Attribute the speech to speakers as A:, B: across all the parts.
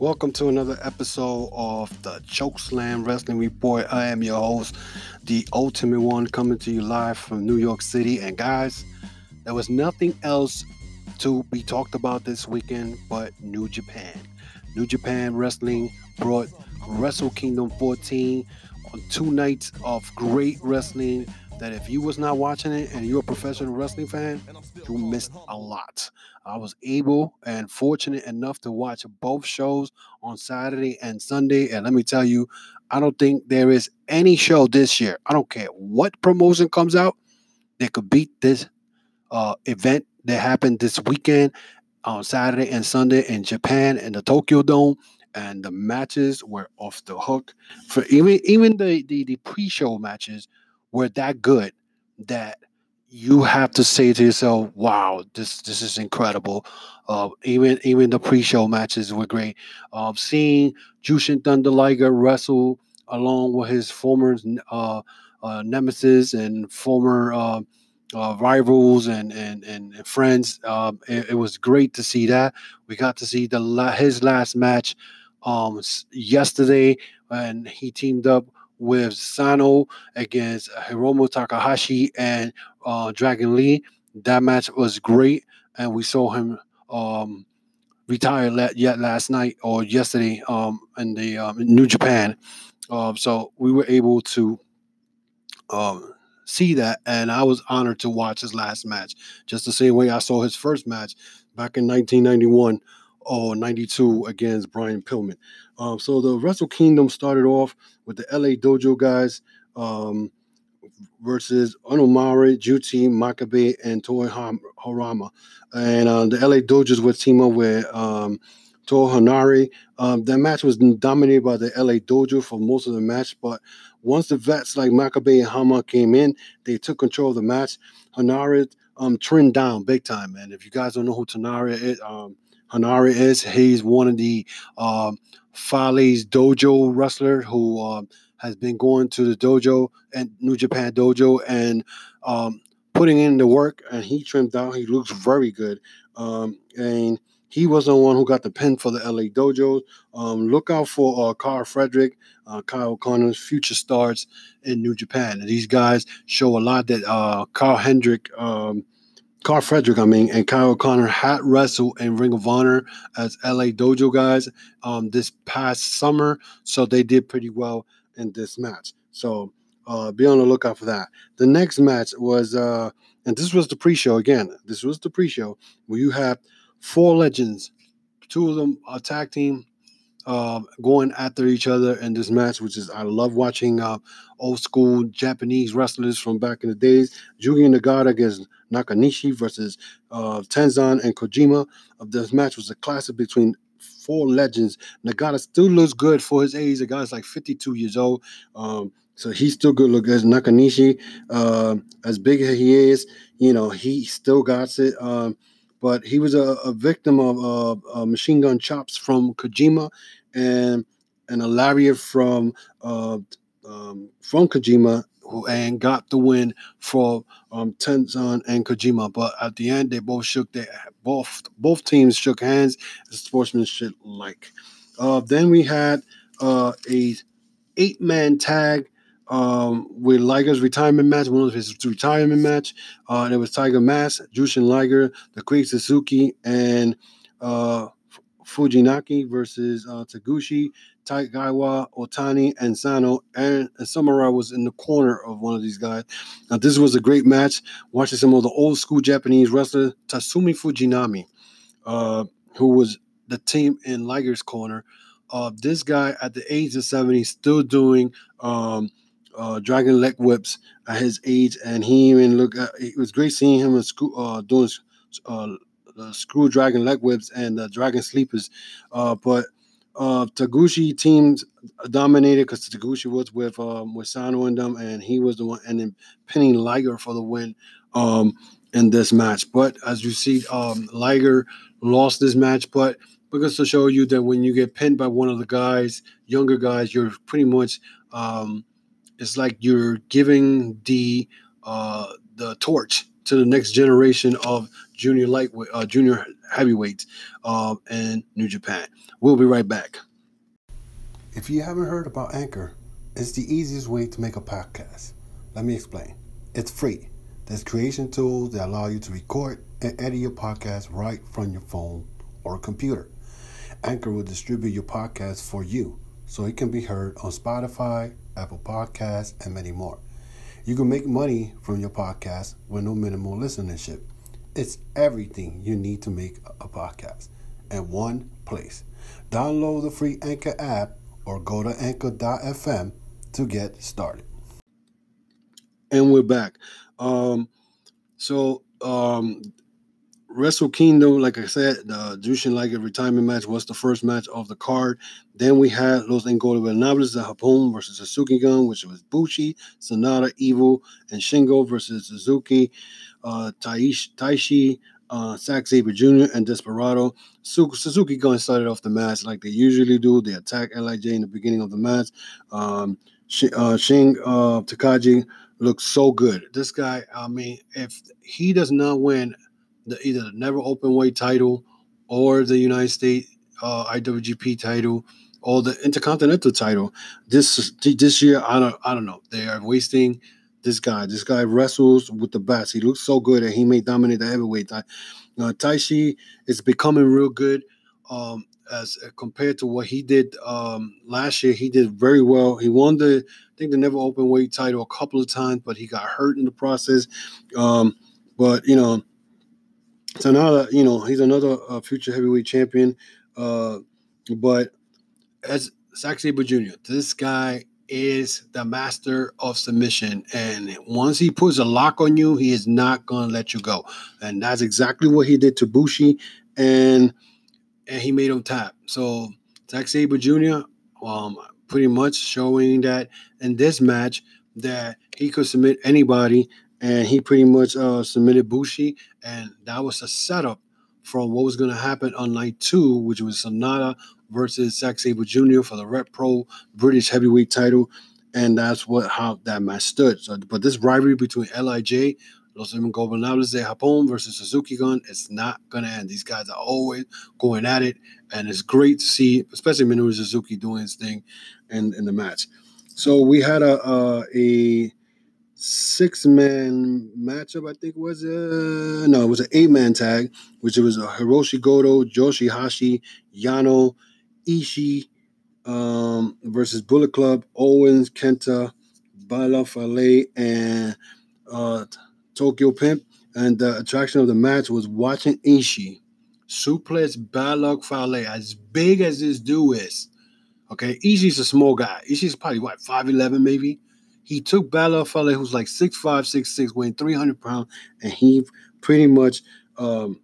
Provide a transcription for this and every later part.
A: Welcome to another episode of the Chokeslam Wrestling Report. I am your host, the Ultimate One, coming to you live from New York City. And guys, there was nothing else to be talked about this weekend but New Japan. New Japan Wrestling brought Wrestle Kingdom 14 on two nights of great wrestling that if you was not watching it and you're a professional wrestling fan, you missed a lot. I was able and fortunate enough to watch both shows on Saturday and Sunday. And let me tell you, I don't think there is any show this year. I don't care what promotion comes out that could beat this uh, event that happened this weekend on Saturday and Sunday in Japan in the Tokyo Dome. And the matches were off the hook. For even even the the, the pre-show matches were that good that you have to say to yourself, "Wow, this this is incredible." Uh, even even the pre-show matches were great. Um, seeing Jushin Thunder Liger wrestle along with his former uh, uh, nemesis and former uh, uh, rivals and and and, friends, um, it, it, was great to see that. We got to see the his last match um, yesterday, and he teamed up with Sano against Hiromu Takahashi and uh, Dragon Lee. That match was great, and we saw him um, retire yet last night or yesterday um, in the um, in New Japan. Uh, so we were able to um, see that, and I was honored to watch his last match, just the same way I saw his first match back in 1991 or 92 against Brian Pillman. Um, so the Wrestle Kingdom started off with the LA Dojo guys um, versus Onomare, Juti, Makabe, and Toa Harama. And uh, the LA Dojos would team up with um, Toa Henare. Um, that match was dominated by the LA Dojo for most of the match, but once the vets like Makabe and Hama came in, they took control of the match. Henare um, trimmed down big time, man. If you guys don't know who Tanara is, um, Henare is. He's one of the um, Fale's dojo wrestler who um, has been going to the dojo and New Japan dojo and um, putting in the work. And he trimmed down. He looks very good. Um, and he was the one who got the pin for the LA dojo. Um, look out for uh, Karl Frederick, uh, Kyle O'Connor's future stars in New Japan. And these guys show a lot that uh, Carl Hendrick. Um, Karl Frederick, I mean, and Kyle O'Connor had wrestled in Ring of Honor as LA Dojo guys um, this past summer, so they did pretty well in this match. So uh, be on the lookout for that. The next match was, uh, and this was the pre-show again. This was the pre-show where you have four legends, two of them a tag team, uh, going after each other in this match, which is I love watching uh, old school Japanese wrestlers from back in the days. Yuji Nagata against Nakanishi versus uh, Tenzan and Kojima. Of this match was a classic between four legends. Nagata still looks good for his age. The guy's like 52 years old. Um, so he's still good looking as Nakanishi. Uh, as big as he is, you know, he still got it. Um, but he was a, a victim of uh, machine gun chops from Kojima and and a lariat from uh, um, from Kojima, who and got the win for um, Tenzan and Kojima. But at the end, they both shook their both both teams shook hands. Sportsmanship like. Uh, then we had uh, a eight man tag um, with Liger's retirement match, one of his retirement match. Uh, and it was Tiger Mask, Jushin Liger, the Great Suzuki, and uh, Fujinami versus uh, Taguchi, Takaiwa, Otani, and Sano. And, and Samurai was in the corner of one of these guys. Now, this was a great match. Watching some of the old school Japanese wrestler, Tatsumi Fujinami, uh, who was the team in Liger's corner. Uh, this guy at the age of 70 still doing um, uh, dragon leg whips at his age, and he even look. At, it was great seeing him in school, uh, doing uh, the screw dragon leg whips and the dragon sleepers. Uh, but uh, Taguchi teams dominated because Taguchi was with um, with in them, and he was the one and then pinning Liger for the win um, in this match. But as you see, um, Liger lost this match, but because to show you that when you get pinned by one of the guys, younger guys, you're pretty much um, it's like you're giving the uh, the torch to the next generation of junior lightweight, uh, junior heavyweights uh, in New Japan. We'll be right back. If you haven't heard about Anchor, it's the easiest way to make a podcast. Let me explain. It's free. There's creation tools that allow you to record and edit your podcast right from your phone or computer. Anchor will distribute your podcast for you so it can be heard on Spotify, Apple Podcasts, and many more. You can make money from your podcast with no minimal listenership. It's everything you need to make a podcast in one place. Download the free Anchor app or go to anchor.fm to get started. And we're back. Um, so um, Wrestle Kingdom, like I said, the Jushin Liger retirement match was the first match of the card. Then we had Los Ingobernables de Japón versus Suzuki Gun, which was Bushi, Sanada, Evil, and Shingo versus Suzuki, uh, Taishi, Taishi uh, Zack Sabre Jr., and Desperado. Suzuki Gun started off the match like they usually do. They attack LIJ in the beginning of the match. Um, uh, Shing uh, Takagi looks so good. This guy, I mean, if he does not win the either the never open weight title or the United States uh, IWGP title or the Intercontinental title. This this year, I don't I don't know. They are wasting this guy. This guy wrestles with the best. He looks so good, and he may dominate the heavyweight. Uh, Taishi is becoming real good. Um, as uh, compared to what he did um, last year, he did very well. He won the, I think, the never open weight title a couple of times, but he got hurt in the process. Um, but you know, so now that you know he's another uh, future heavyweight champion, uh, but as Zack Sabre Jr., this guy is the master of submission, and once he puts a lock on you, he is not gonna let you go, and that's exactly what he did to Bushi, and and he made him tap. So Zack Sabre Jr. Um, pretty much showing that in this match that he could submit anybody and he pretty much uh, submitted Bushi, and that was a setup for what was going to happen on night two, which was Sanada versus Zack Sabre Jr. for the Rev Pro British Heavyweight title, and that's what how that match stood. So, but this rivalry between Lij, Los Ingobernables de Japón versus Suzuki Gun, it's not to end. These guys are always going at it, and it's great to see, especially Minoru Suzuki doing his thing in in the match. So we had a a, a six man matchup, I think was a no, it was an eight man tag, which was a Hiroshi Goto, Yoshihashi, Yano, Ishii um, versus Bullet Club, Owens, Kenta, Bad Luck Fale, and uh, Tokyo Pimp. And the attraction of the match was watching Ishii suplex Bad Luck Fale as big as this dude is. Okay, Ishii's a small guy. Ishii's probably what, 5'11 maybe? He took Bad Luck Fale, who's like 6'5, 6'6, weighing 300 pounds, and he pretty much um,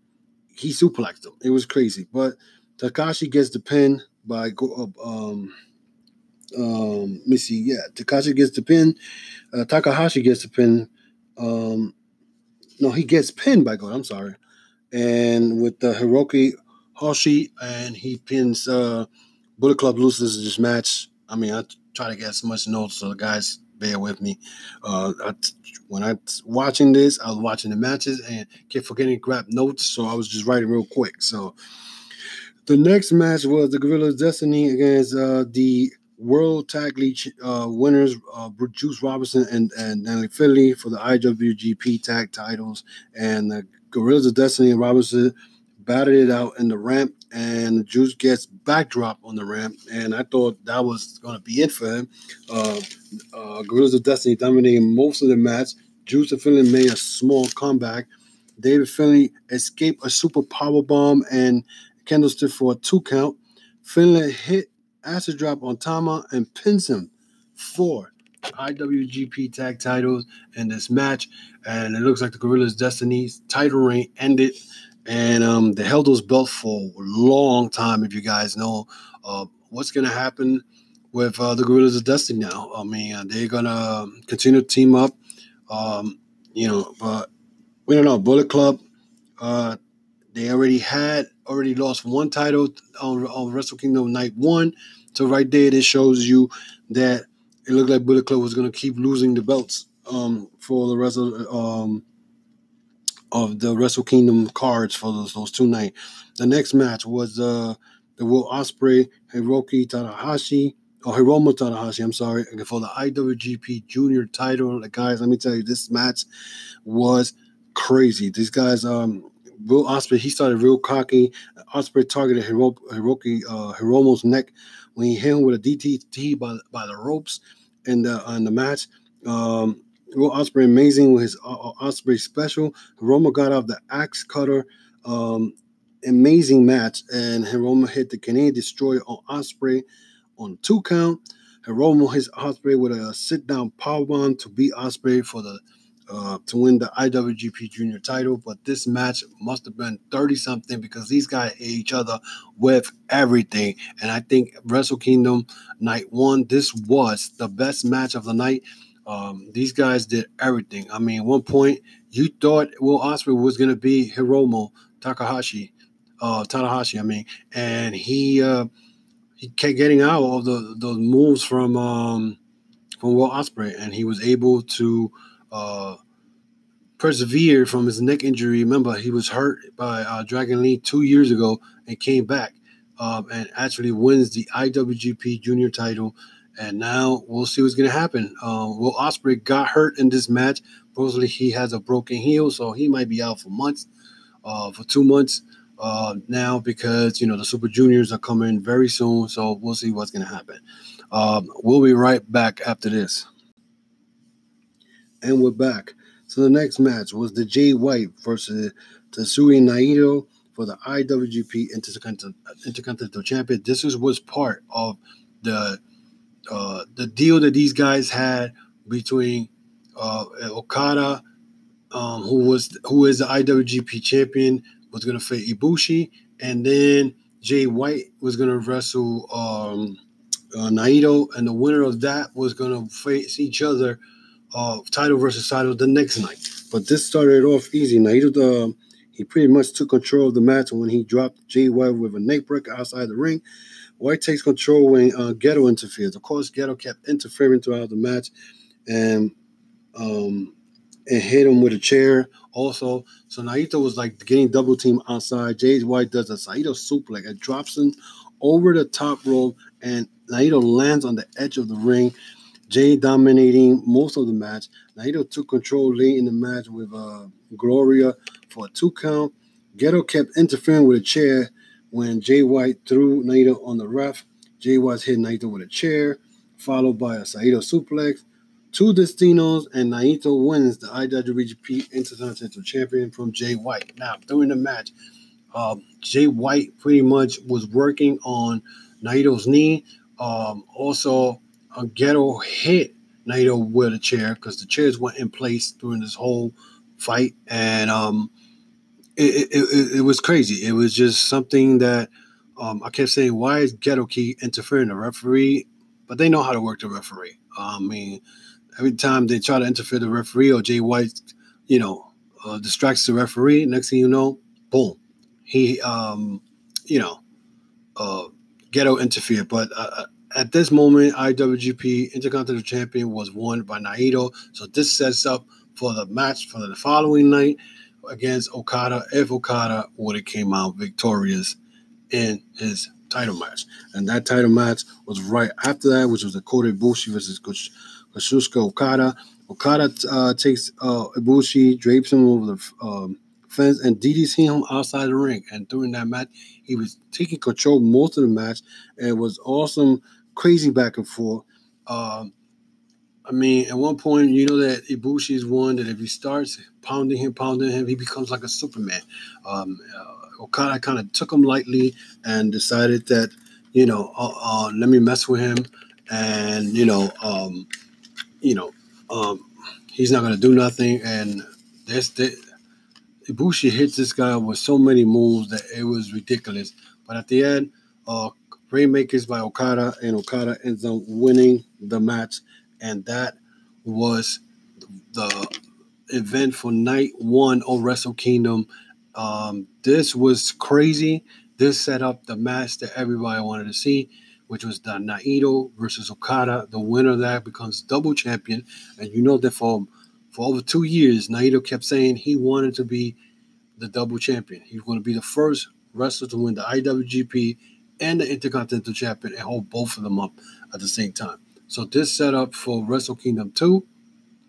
A: he suplexed him. It was crazy. But Takashi gets the pin by go uh, um um let me see, yeah, Takashi gets the pin. Uh, Takahashi gets the pin. Um no, he gets pinned by God. I'm sorry. And with the Hiroki Hoshi, and he pins uh Bullet Club loses this match. I mean, I try to get as much notes so the guys bear with me. Uh, when I watching this, I was watching the matches and kept forgetting to grab notes, so I was just writing real quick. So the next match was the Guerrillas Destiny against uh, the World Tag League uh, winners, uh, Juice Robinson and, and Natalie Finlay for the IWGP Tag titles, and the Guerrillas of Destiny and Robinson batted it out in the ramp, and Juice gets backdrop on the ramp, and I thought that was going to be it for him. Uh, uh, Guerrillas of Destiny dominating most of the match. Juice and Finlay made a small comeback. David Finlay escaped a super power bomb and candlestick for a two count. Finlay hit acid drop on Tama and pins him for IWGP tag titles in this match. And it looks like the Guerrilla's Destiny's title reign ended and um, they held those belts for a long time. If you guys know uh, what's going to happen with uh, the Guerrillas of Destiny now, I mean, uh, they're going to continue to team up. Um, you know, but we don't know. Bullet Club, uh, they already had already lost one title on, on Wrestle Kingdom Night One. So right there, this shows you that it looked like Bullet Club was going to keep losing the belts um, for the rest of um, of the Wrestle Kingdom cards for those those two nights. The next match was uh the Will Ospreay Hiroki Tanahashi or Hiromu Tanahashi, I'm sorry, for the IWGP Junior title. Guys, let me tell you, this match was crazy. These guys, um, Will Ospreay, he started real cocky. Ospreay targeted Hiro- Hiroki uh, Hiromu's neck when he hit him with a DDT by by the ropes in the in the match. Um, Will Ospreay amazing with his uh, uh, Ospreay special. Hiromu got off the axe cutter. Um, amazing match, and Hiromu hit the Canadian Destroyer on Ospreay on two count. Hiromu hits Ospreay with a sit down powerbomb to beat Ospreay for the uh, to win the IWGP Junior title. But this match must have been 30 something because these guys hit each other with everything. And I think Wrestle Kingdom Night One, this was the best match of the night. Um, these guys did everything. I mean, one point you thought Will Ospreay was gonna be Hiromu Takahashi, uh, Tanahashi. I mean, and he uh, he kept getting out of the those moves from um, from Will Ospreay, and he was able to uh, persevere from his neck injury. Remember, he was hurt by uh, Dragon Lee two years ago and came back um, and actually wins the IWGP Junior title. And now we'll see what's going to happen. Uh, Will Ospreay got hurt in this match. Supposedly he has a broken heel, so he might be out for months, uh, for two months uh, now because you know the Super Juniors are coming very soon. So we'll see what's going to happen. Um, we'll be right back after this. And we're back. So the next match was the Jay White versus Tetsuya Naito for the IWGP Intercontinental, Intercontinental Champion. This was, was part of the uh, the deal that these guys had between uh, Okada, um, who was who is the IWGP champion, was going to fight Ibushi, and then Jay White was going to wrestle um, uh, Naito, and the winner of that was going to face each other, uh, title versus title, the next night. But this started off easy. Naito, uh, he pretty much took control of the match when he dropped Jay White with a neck breaker outside the ring. White takes control when uh, Gedo interferes. Of course, Gedo kept interfering throughout the match, and um, and hit him with a chair. Also, so Naito was like getting double team outside. Jay White does a Saito suplex and drops him over the top rope, and Naito lands on the edge of the ring. Jay dominating most of the match. Naito took control late in the match with uh, Gloria for a two count. Gedo kept interfering with a chair when Jay White threw Naito on the ref. Jay White hit Naito with a chair, followed by a Saito suplex. Two Destinos, and Naito wins the IWGP Intercontinental Champion from Jay White. Now, during the match, um, Jay White pretty much was working on Naito's knee. Um, also, uh, Gedo hit Naito with a chair because the chairs went in place during this whole fight, and um, it, it, it, it, was crazy. It was just something that um, I kept saying, why is Gedo Key interfering the referee? But they know how to work the referee. I mean, every time they try to interfere the referee or Jay White, you know, uh, distracts the referee, next thing you know, boom, he, um, you know, uh, Gedo interfered. But uh at this moment, IWGP Intercontinental Champion was won by Naito. So this sets up for the match for the following night against Okada if Okada would have came out victorious in his title match. And that title match was right after that, which was the Kota Ibushi versus Kazuchika Okada. Okada uh, takes uh, Ibushi, drapes him over the um, fence, and DDs him outside the ring. And during that match, he was taking control most of the match. And it was awesome, crazy back and forth. Um, I mean, at one point, you know that Ibushi is one that if he starts pounding him, pounding him, he becomes like a Superman. Um, uh, Okada kind of took him lightly and decided that, you know, uh, uh, let me mess with him, and you know, um, you know, um, he's not gonna do nothing. And this, this Ibushi hits this guy with so many moves that it was ridiculous. But at the end, uh, Rainmakers by Okada, and Okada ends up winning the match and that was the event for night one of Wrestle Kingdom. Um, this was crazy. This set up the match that everybody wanted to see, which was the Naito versus Okada. The winner of that becomes double champion, and you know that for for over two years, Naito kept saying he wanted to be the double champion. He was going to be the first wrestler to win the IWGP and the Intercontinental Champion and hold both of them up at the same time. So this set up for Wrestle Kingdom 2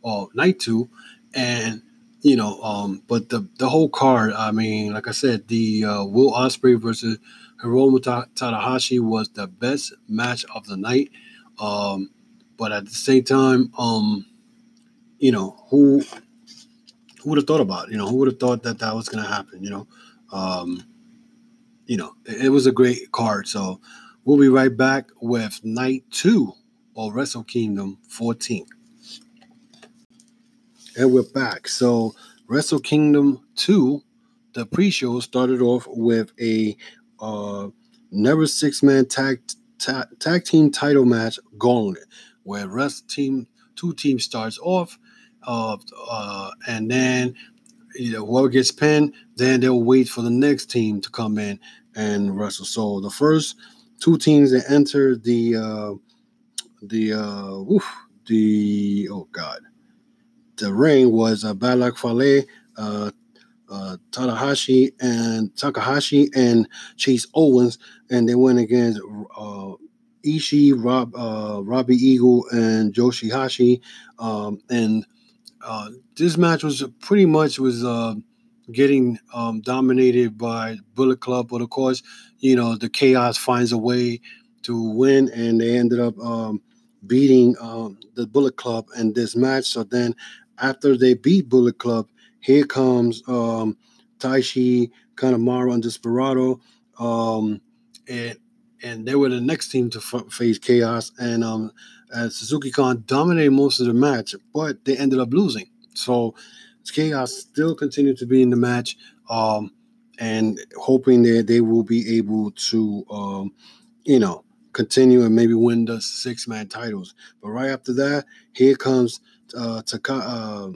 A: or Night 2. And, you know, um, but the, the whole card, I mean, like I said, the uh, Will Ospreay versus Hiromu Tanahashi was the best match of the night. Um, but at the same time, um, you know, who who would have thought about? It? You know, who would have thought that that was going to happen? You know, um, you know, it, was a great card. So we'll be right back with night two of Wrestle Kingdom 14, and we're back. So Wrestle Kingdom 2, the pre-show started off with a uh, never six-man tag, tag tag team title match gauntlet, where rest team two teams starts off uh, uh, and then you know, whoever gets pinned, then they'll wait for the next team to come in and wrestle. So the first two teams that enter the uh, the uh, the oh god, the ring was uh, Balak Fale, uh, uh, Tanahashi and Takahashi and Chase Owens, and they went against uh, Ishii, Rob, uh, Robbie Eagle, and Yoshihashi, um, and uh, this match was pretty much was uh, getting um, dominated by Bullet Club, but of course, you know the Chaos finds a way to win, and they ended up um, beating um, the Bullet Club in this match. So then, after they beat Bullet Club, here comes um, Taishi, Kanemaru, and Desperado, um, and and they were the next team to f- face Chaos, and um, as Suzuki-gun dominated most of the match, but they ended up losing. So Chaos still continued to be in the match, um, and hoping that they will be able to, um, you know, continue and maybe win the six man titles. But right after that, here comes uh, Taka, uh,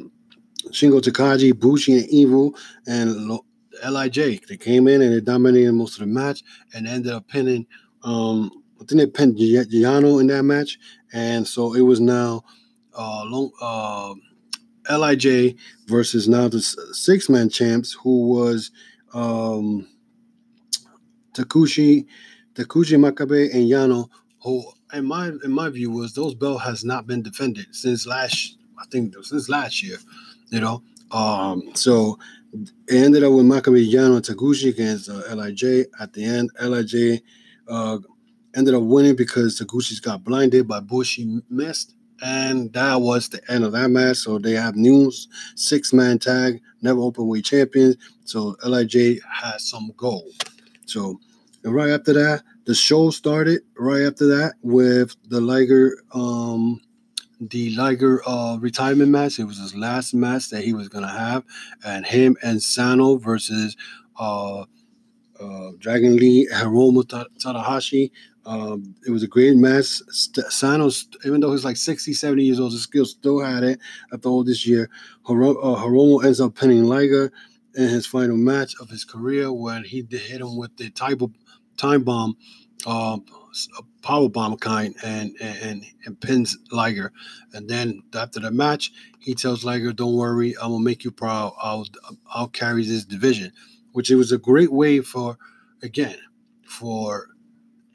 A: Shingo Takagi, Bushi, and Evil, and Lij. They came in and they dominated most of the match and ended up pinning. Um, I think they pinned Giano in that match, and so it was now uh, long, uh, Lij versus now the six man champs, who was um, Takushi, Takushi Makabe, and Yano. Who, in my in my view, was those belts has not been defended since last. I think since last year, you know. Um, so it ended up with Makabe Yano Taguchi against uh, Lij. At the end, Lij uh, ended up winning because Taguchi's got blinded by Bushi missed. And that was the end of that match. So they have news six man tag, never open weight champions. So Lij has some gold. So right after that, the show started right after that with the Liger um the Liger uh, retirement match. It was his last match that he was gonna have, and him and Sano versus uh, uh, Dragon Lee, Hiromu Tanahashi. Um, it was a great match. Sanos, even though he's like 60, 70 years old, his skill still had it after all this year. Hiromu uh, ends up pinning Liger in his final match of his career when he hit him with the type of time bomb, uh, power bomb kind, and, and and pins Liger. And then after the match, he tells Liger, "Don't worry, I'm gonna make you proud. I'll I'll carry this division," which it was a great way for, again, for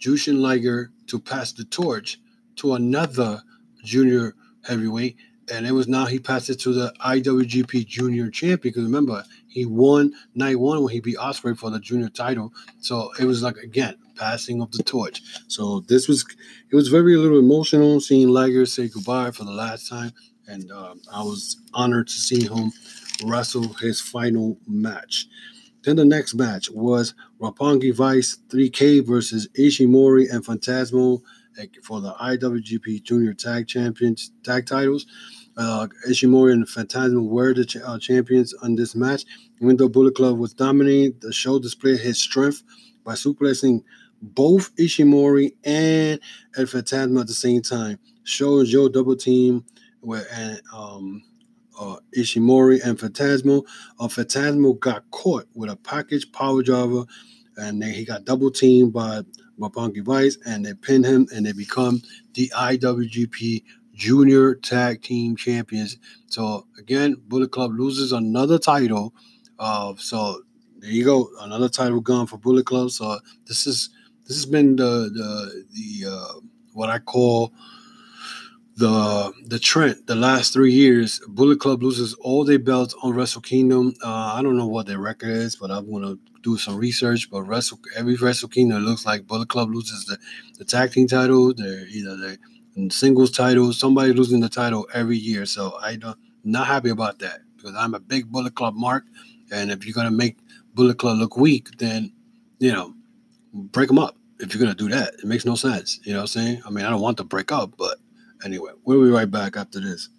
A: Jushin Liger to pass the torch to another junior heavyweight. And it was now he passed it to the IWGP Junior Champion. Because remember, he won night one when he beat Ospreay for the junior title. So it was like again passing of the torch. So this was it was very a little emotional seeing Liger say goodbye for the last time, and um, I was honored to see him wrestle his final match. Then the next match was Roppongi Vice 3K versus Ishimori and Phantasmo for the IWGP Junior Tag Champions tag titles. Uh, Ishimori and Phantasmo were the ch- uh, champions on this match. Even though Bullet Club was dominating, the show displayed his strength by suplexing both Ishimori and El at the same time. Show Joe double team where and um uh, Ishimori and Phantasmo. Uh, Phantasmo got caught with a package power driver, and then he got double teamed by Roppongi Vice, and they pin him, and they become the IWGP Junior Tag Team Champions. So again, Bullet Club loses another title. Uh, so there you go, another title gone for Bullet Club. So this is this has been the the the uh, what I call the the trend the last three years bullet club loses all their belts on wrestle kingdom. Uh, i don't know what their record is but i'm going to do some research but wrestle every wrestle kingdom looks like bullet club loses the, the tag team title they're either the singles title somebody losing the title every year. So i don't not happy about that because i'm a big bullet club mark and if you're going to make bullet club look weak then you know break them up. If you're going to do that it makes no sense you know what i'm saying? I mean i don't want to break up but Anyway, we'll be right back after this.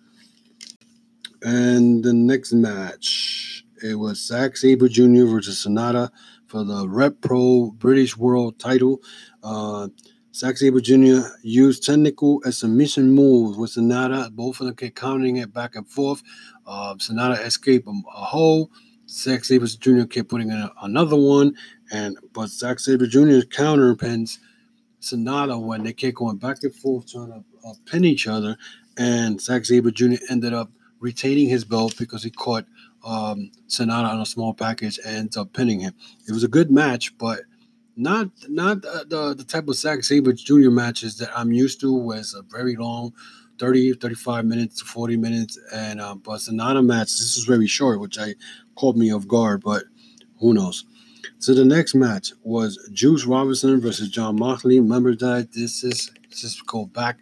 A: And the next match, it was Zack Sabre Jr. versus Sanada for the Rev Pro British World title. Uh, Zack Sabre Jr. used technical and submission moves with Sanada. Both of them kept counting it back and forth. Uh, Sanada escaped a, hole. Zack Sabre Jr. kept putting in a, another one, and but Zack Sabre Jr. counter pins Sanada when they kept going back and forth trying to pin each other. And Zack Sabre Jr. ended up retaining his belt because he caught um, Sanada on a small package and ends up pinning him. It was a good match, but not not the, the, the type of Zack Sabre Jr. matches that I'm used to, was a very long 30, 35 minutes to 40 minutes. And uh, but Sanada match, this is very short, which I caught me off guard, but who knows. So the next match was Juice Robinson versus Jon Moxley. Remember that this is just go back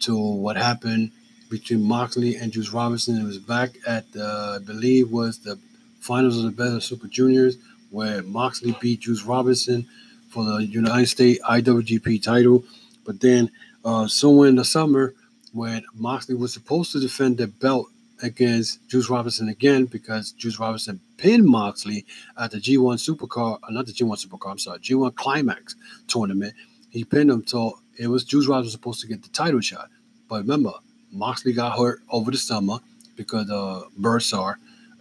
A: to what happened between Moxley and Juice Robinson. It was back at the, I believe was the finals of the Best of Super Juniors where Moxley beat Juice Robinson for the United States IWGP title. But then uh, somewhere in the summer when Moxley was supposed to defend the belt against Juice Robinson again because Juice Robinson pinned Moxley at the G1 Supercard, uh, not the G1 Supercard, I'm sorry, G1 Climax tournament. He pinned him, so it was Juice Robinson supposed to get the title shot. But remember, Moxley got hurt over the summer because of Bursar,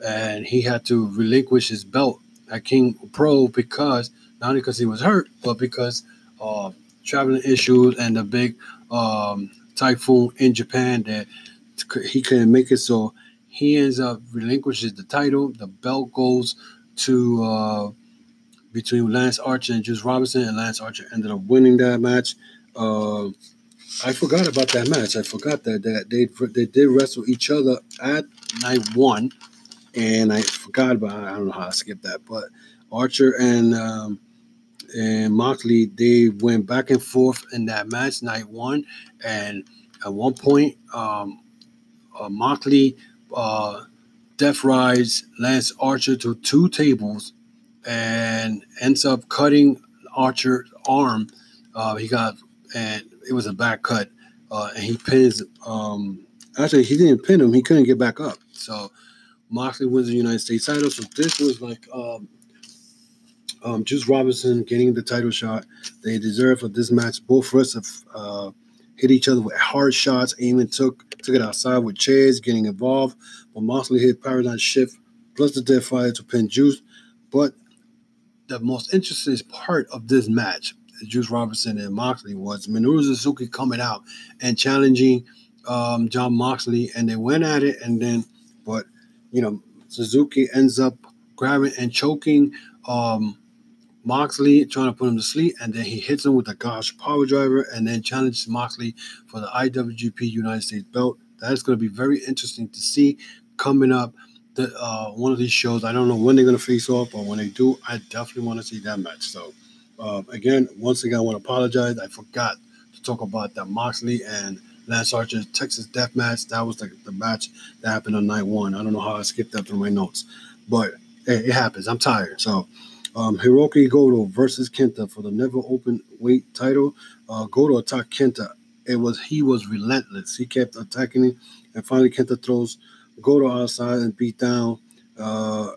A: and he had to relinquish his belt at King Pro because not only because he was hurt, but because of traveling issues and the big um, typhoon in Japan that he couldn't make it. So he ends up relinquishes the title. The belt goes to uh, between Lance Archer and Juice Robinson, and Lance Archer ended up winning that match. Uh, I forgot about that match. I forgot that that they they did wrestle each other at night one, and I forgot about. I don't know how I skipped that, but Archer and um, and Moxley they went back and forth in that match night one, and at one point, um, uh, Moxley uh, death rides Lance Archer to two tables and ends up cutting Archer's arm. Uh, he got and it was a back cut, uh, and he pins. Um, actually, he didn't pin him; he couldn't get back up. So Moxley wins the United States title. So this was like um, um, Juice Robinson getting the title shot. They deserve for this match. Both of us have uh, hit each other with hard shots. Eamon took took it outside with chairs, getting involved. But Moxley hit Paradigm Shift plus the Death Fire to pin Juice. But the most interesting part of this match Juice Robinson and Moxley was Minoru Suzuki coming out and challenging um, Jon Moxley, and they went at it, and then, but you know, Suzuki ends up grabbing and choking um, Moxley, trying to put him to sleep, and then he hits him with a gosh power driver, and then challenges Moxley for the IWGP United States belt. That is going to be very interesting to see coming up. The, uh, one of these shows. I don't know when they're going to face off, but when they do, I definitely want to see that match. So. Uh, again, once again, I want to apologize. I forgot to talk about that Moxley and Lance Archer Texas Death Match. That was the, the match that happened on night one. I don't know how I skipped that through my notes, but hey, it happens. I'm tired. So, um, Hiroki Goto versus Kenta for the never open weight title. Uh, Goto attacked Kenta. It was he was relentless. He kept attacking him, and finally Kenta throws Goto outside and beat down uh,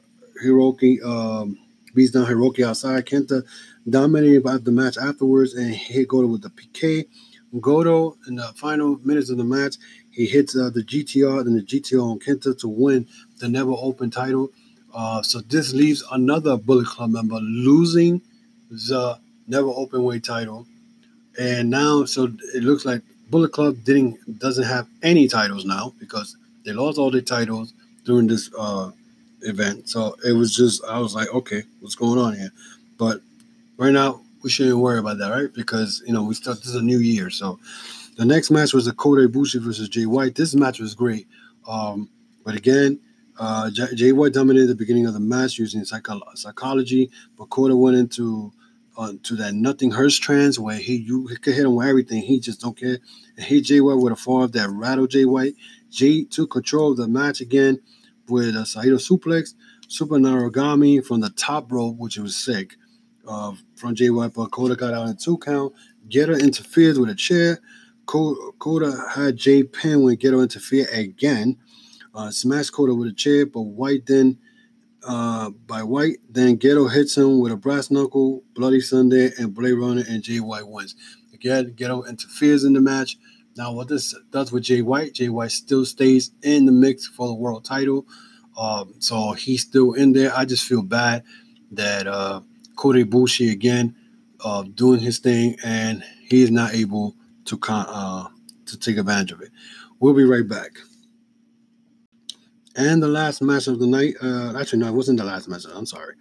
A: Hiroki. Um, beats down Hiroki outside. Kenta dominated by the match afterwards and hit Goto with the PK. Goto in the final minutes of the match, he hits uh, the GTR and the GTR on Kenta to win the Never Open title. Uh, so this leaves another Bullet Club member losing the Never Open Weight title. And now, so it looks like Bullet Club didn't doesn't have any titles now because they lost all their titles during this uh, event. So it was just I was like, okay, what's going on here? But right now we shouldn't worry about that, right? Because you know we start this is a new year. So the next match was the Kota Ibushi versus Jay White. This match was great, um, but again. Uh, Jay White dominated the beginning of the match using psycho- psychology, but Kota went into uh, to that nothing hurts trance where he you could hit him with everything. He just don't care. And hit Jay White with a fall that rattle Jay White. Jay took control of the match again with a Saito suplex, super narogami from the top rope, which was sick. Uh, from Jay White, but Kota got out in two count. Gedo interfered with a chair. Kota had Jay pin when Gedo interfered again. Uh, Kota with a chair, but White then uh, by White. Then Gedo hits him with a brass knuckle, Bloody Sunday, and Blade Runner, and Jay White wins. Again, Gedo interferes in the match. Now, what this does with Jay White, Jay White still stays in the mix for the world title. Um, so he's still in there. I just feel bad that uh, Kota Ibushi again uh, doing his thing, and he is not able to con- uh, to take advantage of it. We'll be right back. And the last match of the night, uh, actually, no, it wasn't the last match. I'm sorry.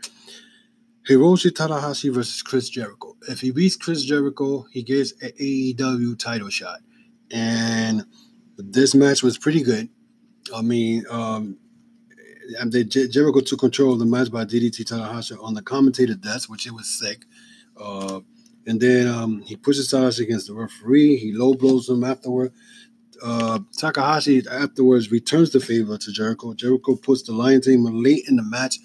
A: Hiroshi Tanahashi versus Chris Jericho. If he beats Chris Jericho, he gets an AEW title shot. And this match was pretty good. I mean, um, they, Jericho took control of the match by DDT Tanahashi on the commentator desk, which it was sick. Uh, and then um, he pushes Tanahashi against the referee. He low blows him afterward uh, Takahashi afterwards returns the favor to Jericho. Jericho puts the Lion Tamer late in the match.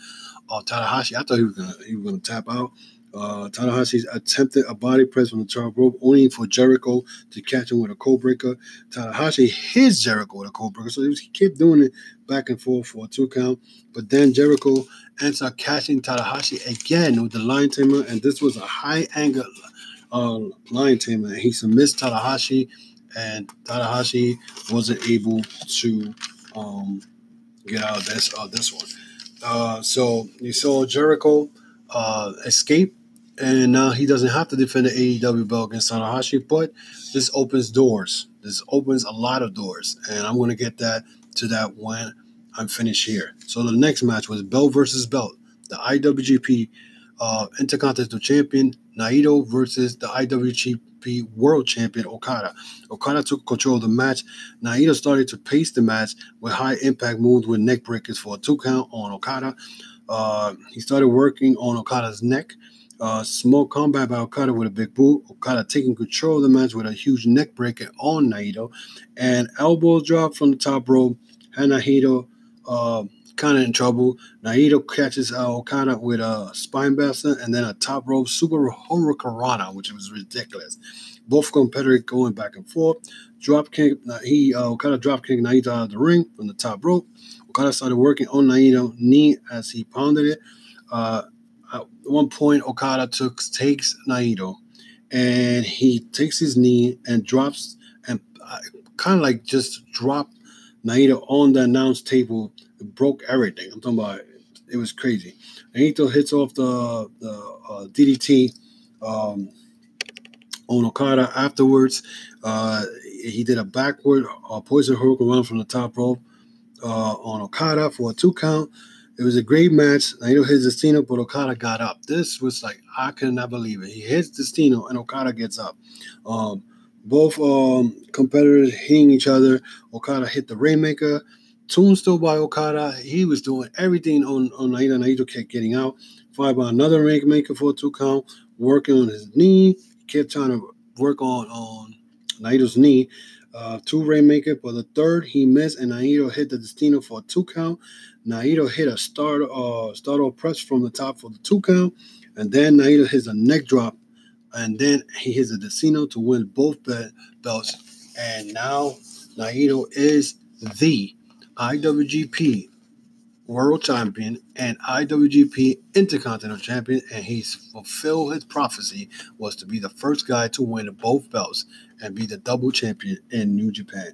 A: Uh, Tanahashi, I thought he was gonna he was gonna tap out. Uh, Tanahashi attempted a body press from the top rope, only for Jericho to catch him with a code breaker. Tanahashi hits Jericho with a code breaker, so he, was, he kept doing it back and forth for a two count. But then Jericho ends up catching Tanahashi again with the Lion Tamer, and this was a high angle uh, Lion Tamer. And He submits Tanahashi and Tanahashi wasn't able to um, get out of this uh, this one. Uh, so you saw Jericho uh, escape, and now he doesn't have to defend the AEW belt against Tanahashi, but this opens doors. This opens a lot of doors, and I'm going to get that to that when I'm finished here. So the next match was belt versus belt, the IWGP uh, Intercontinental Champion Naito versus the IWGP world champion Okada. Okada took control of the match. Naito started to pace the match with high impact moves with neck breakers for a two count on Okada. Uh, he started working on Okada's neck. Uh, small combat by Okada with a big boot. Okada taking control of the match with a huge neck breaker on Naito. And elbow drop from the top rope. Had Naito uh, kind of in trouble. Naito catches uh, Okada with a spine buster and then a top rope super hurricanrana, which was ridiculous. Both competitors going back and forth. Drop kick, he uh, Okada drop kick Naito out of the ring from the top rope. Okada started working on Naito knee as he pounded it. Uh, at one point, Okada took takes Naito and he takes his knee and drops and uh, kind of like just drop Naito on the announce table broke everything. I'm talking about it was crazy. Naito hits off the the uh, DDT um, on Okada afterwards. Uh, he did a backward uh, poison around from the top rope uh, on Okada for a two count. It was a great match. Naito hits Destino, but Okada got up. This was like I could not believe it. He hits Destino and Okada gets up. Um, both um, competitors hitting each other. Okada hit the Rainmaker. Tombstone by Okada. He was doing everything on, on Naito. Naito kept getting out. Fired by another Rainmaker for a two count. Working on his knee. Kept trying to work on, on Naito's knee. Uh, two Rainmaker. But the third, he missed, and Naito hit the Destino for a two count. Naito hit a start uh startle press from the top for the two count. And then Naito hits a neck drop. And then he hits a Destino to win both belts. And now Naito is the IWGP World Champion and IWGP Intercontinental Champion, and he's fulfilled his prophecy was to be the first guy to win both belts and be the double champion in New Japan.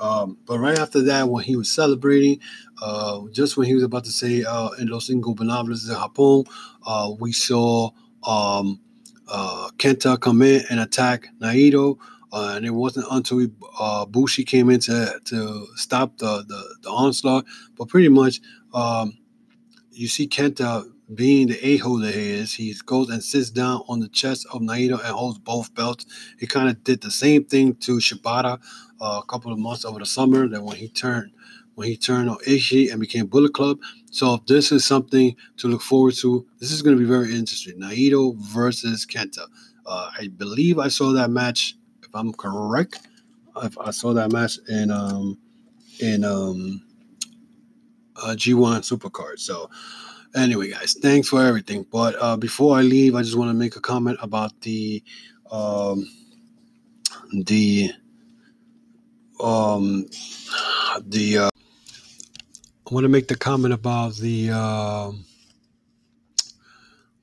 A: Um, but right after that, when he was celebrating, uh, just when he was about to say uh, "En los ingobernables de Japón," uh, we saw um, uh, Kenta come in and attack Naito. Uh, and it wasn't until uh, Bushi came in to, to stop the, the, the onslaught. But pretty much, um, you see Kenta being the a-hole that he is. He goes and sits down on the chest of Naito and holds both belts. He kind of did the same thing to Shibata a couple of months over the summer. That when he turned when he turned on Ishii and became Bullet Club. So if this is something to look forward to. This is going to be very interesting. Naito versus Kenta. Uh, I believe I saw that match. If I'm correct, if I saw that match in um in um uh, G1 Supercard. So anyway, guys, thanks for everything. But uh, before I leave, I just want to make a comment about the um the um the uh, I want to make the comment about the uh,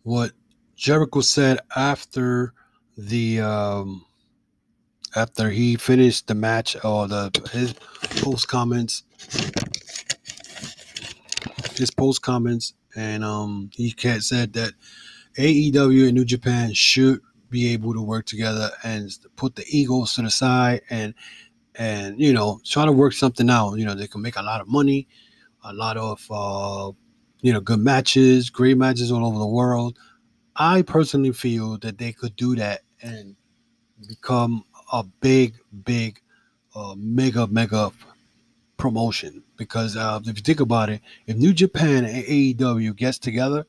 A: what Jericho said after the um, after he finished the match or the his post comments. His post comments and um, he said that AEW and New Japan should be able to work together and put the egos to the side and and you know try to work something out you know they can make a lot of money a lot of uh, you know good matches, great matches all over the world. I personally feel that they could do that and become a big, big, uh, mega, mega promotion. Because uh, if you think about it, if New Japan and AEW gets together,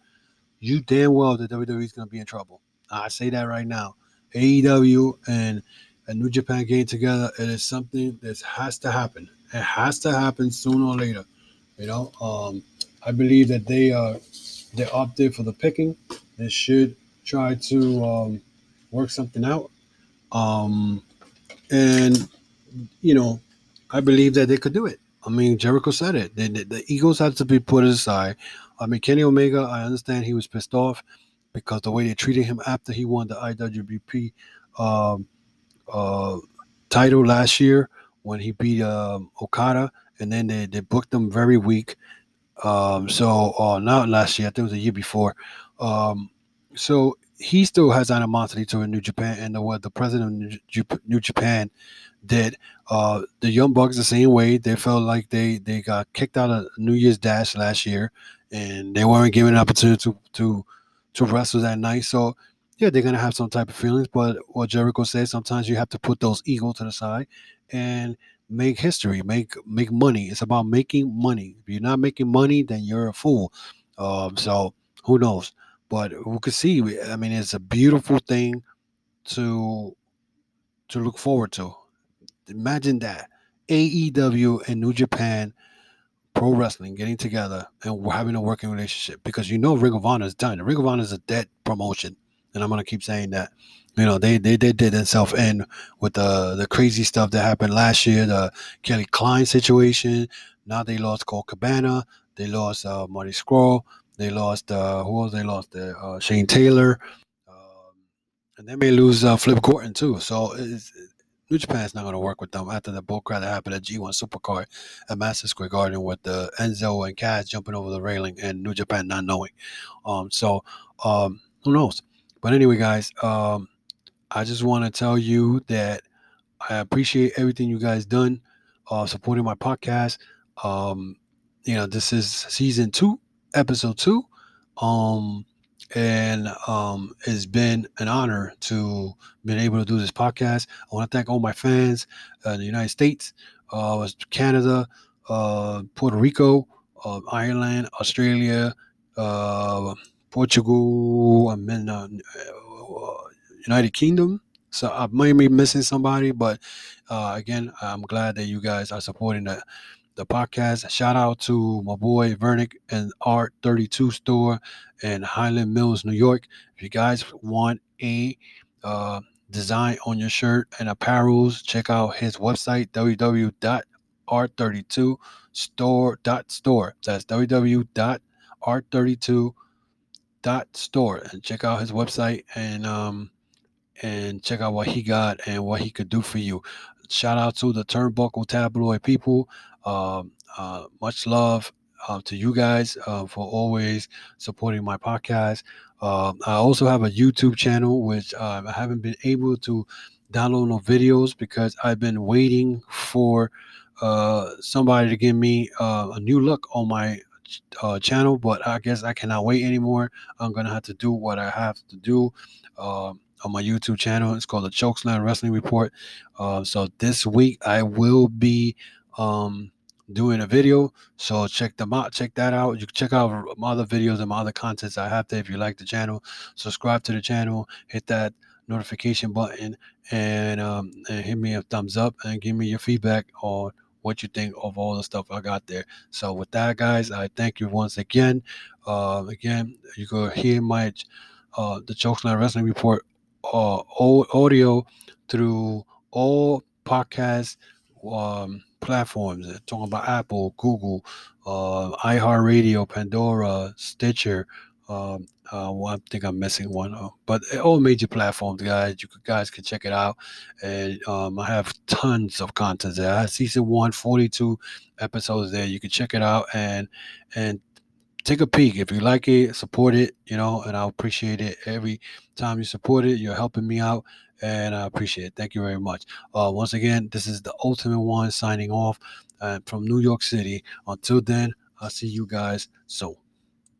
A: you damn well that WWE is going to be in trouble. I say that right now. AEW and, and New Japan getting together, it is something that has to happen. It has to happen sooner or later. You know, um, I believe that they are they're up there for the picking. They should try to um, work something out. Um, and you know, I believe that they could do it. I mean, Jericho said it. The, egos had to be put aside. I mean, Kenny Omega, I understand he was pissed off because the way they treated him after he won the IWGP um, uh, title last year when he beat um, Okada and then they, they booked them very weak. Um, so uh, not last year, I think it was a year before. Um, so he still has animosity to New Japan and the, what the president of New Japan did. Uh, the Young Bucks the same way. They felt like they they got kicked out of New Year's Dash last year, and they weren't given an opportunity to to to wrestle that night. So yeah, they're gonna have some type of feelings. But what Jericho said, sometimes you have to put those ego to the side and make history, make make money. It's about making money. If you're not making money, then you're a fool. Um, so who knows? But we could see. I mean, it's a beautiful thing to to look forward to. Imagine that AEW and New Japan Pro Wrestling getting together and having a working relationship because you know Ring of Honor is done. Ring of Honor is a dead promotion, and I'm gonna keep saying that you know they they, they did themselves in with the the crazy stuff that happened last year the kelly klein situation. Now they lost Colt Cabana. They lost uh, marty scurll they lost uh, who else they lost uh, shane taylor. Um, and they may lose uh, flip gordon too. So it's, New Japan's not going to work with them after the bullcrap that happened at G1 Supercard at Madison Square Garden with the Enzo and Cass jumping over the railing and New Japan not knowing. Um, so um, who knows? But anyway, guys, um, I just want to tell you that I appreciate everything you guys done, uh, supporting my podcast. Um, you know, this is season two, episode two. Um, and um, it's been an honor to been able to do this podcast. I want to thank all my fans in the United States, uh, Canada, uh, Puerto Rico, uh, Ireland, Australia, uh, Portugal, I'm in uh, United Kingdom. So I might be missing somebody, but uh, again, I'm glad that you guys are supporting the the podcast. Shout out to my boy Vernick and Art 32 store in Highland Mills, New York. If you guys want a uh, design on your shirt and apparels, check out his website www.art32store.store. That's www.art32.store and check out his website and um and check out what he got and what he could do for you. Shout out to the Turnbuckle Tabloid people. Um, uh, much love uh, to you guys uh, for always supporting my podcast. Um, I also have a YouTube channel, which um, I haven't been able to download no videos because I've been waiting for uh, somebody to give me uh, a new look on my uh, channel, but I guess I cannot wait anymore. I'm gonna have to do what I have to do uh, on my YouTube channel. It's called the Chokeslam Wrestling Report. Uh, so this week I will be um, doing a video. So check them out. Check that out. You can check out my other videos and my other contents I have there. If you like the channel, subscribe to the channel. Hit that notification button and, um, and hit me a thumbs up and give me your feedback on what you think of all the stuff I got there. So with that, guys, I thank you once again. Uh, again, you can hear my uh, the Chokeslam Wrestling Report uh, audio through all podcast um, platforms. Talking about Apple, Google, uh, iHeartRadio, Pandora, Stitcher. Um, uh, well, I think I'm missing one, uh, but all major platforms, guys. You guys can check it out, and um, I have tons of content there. I have season one, 42 episodes there. You can check it out and and take a peek. If you like it, support it, you know, and I appreciate it every time you support it. You're helping me out, and I appreciate it. Thank you very much. Uh, once again, this is the Ultimate One signing off uh, from New York City. Until then, I'll see you guys soon.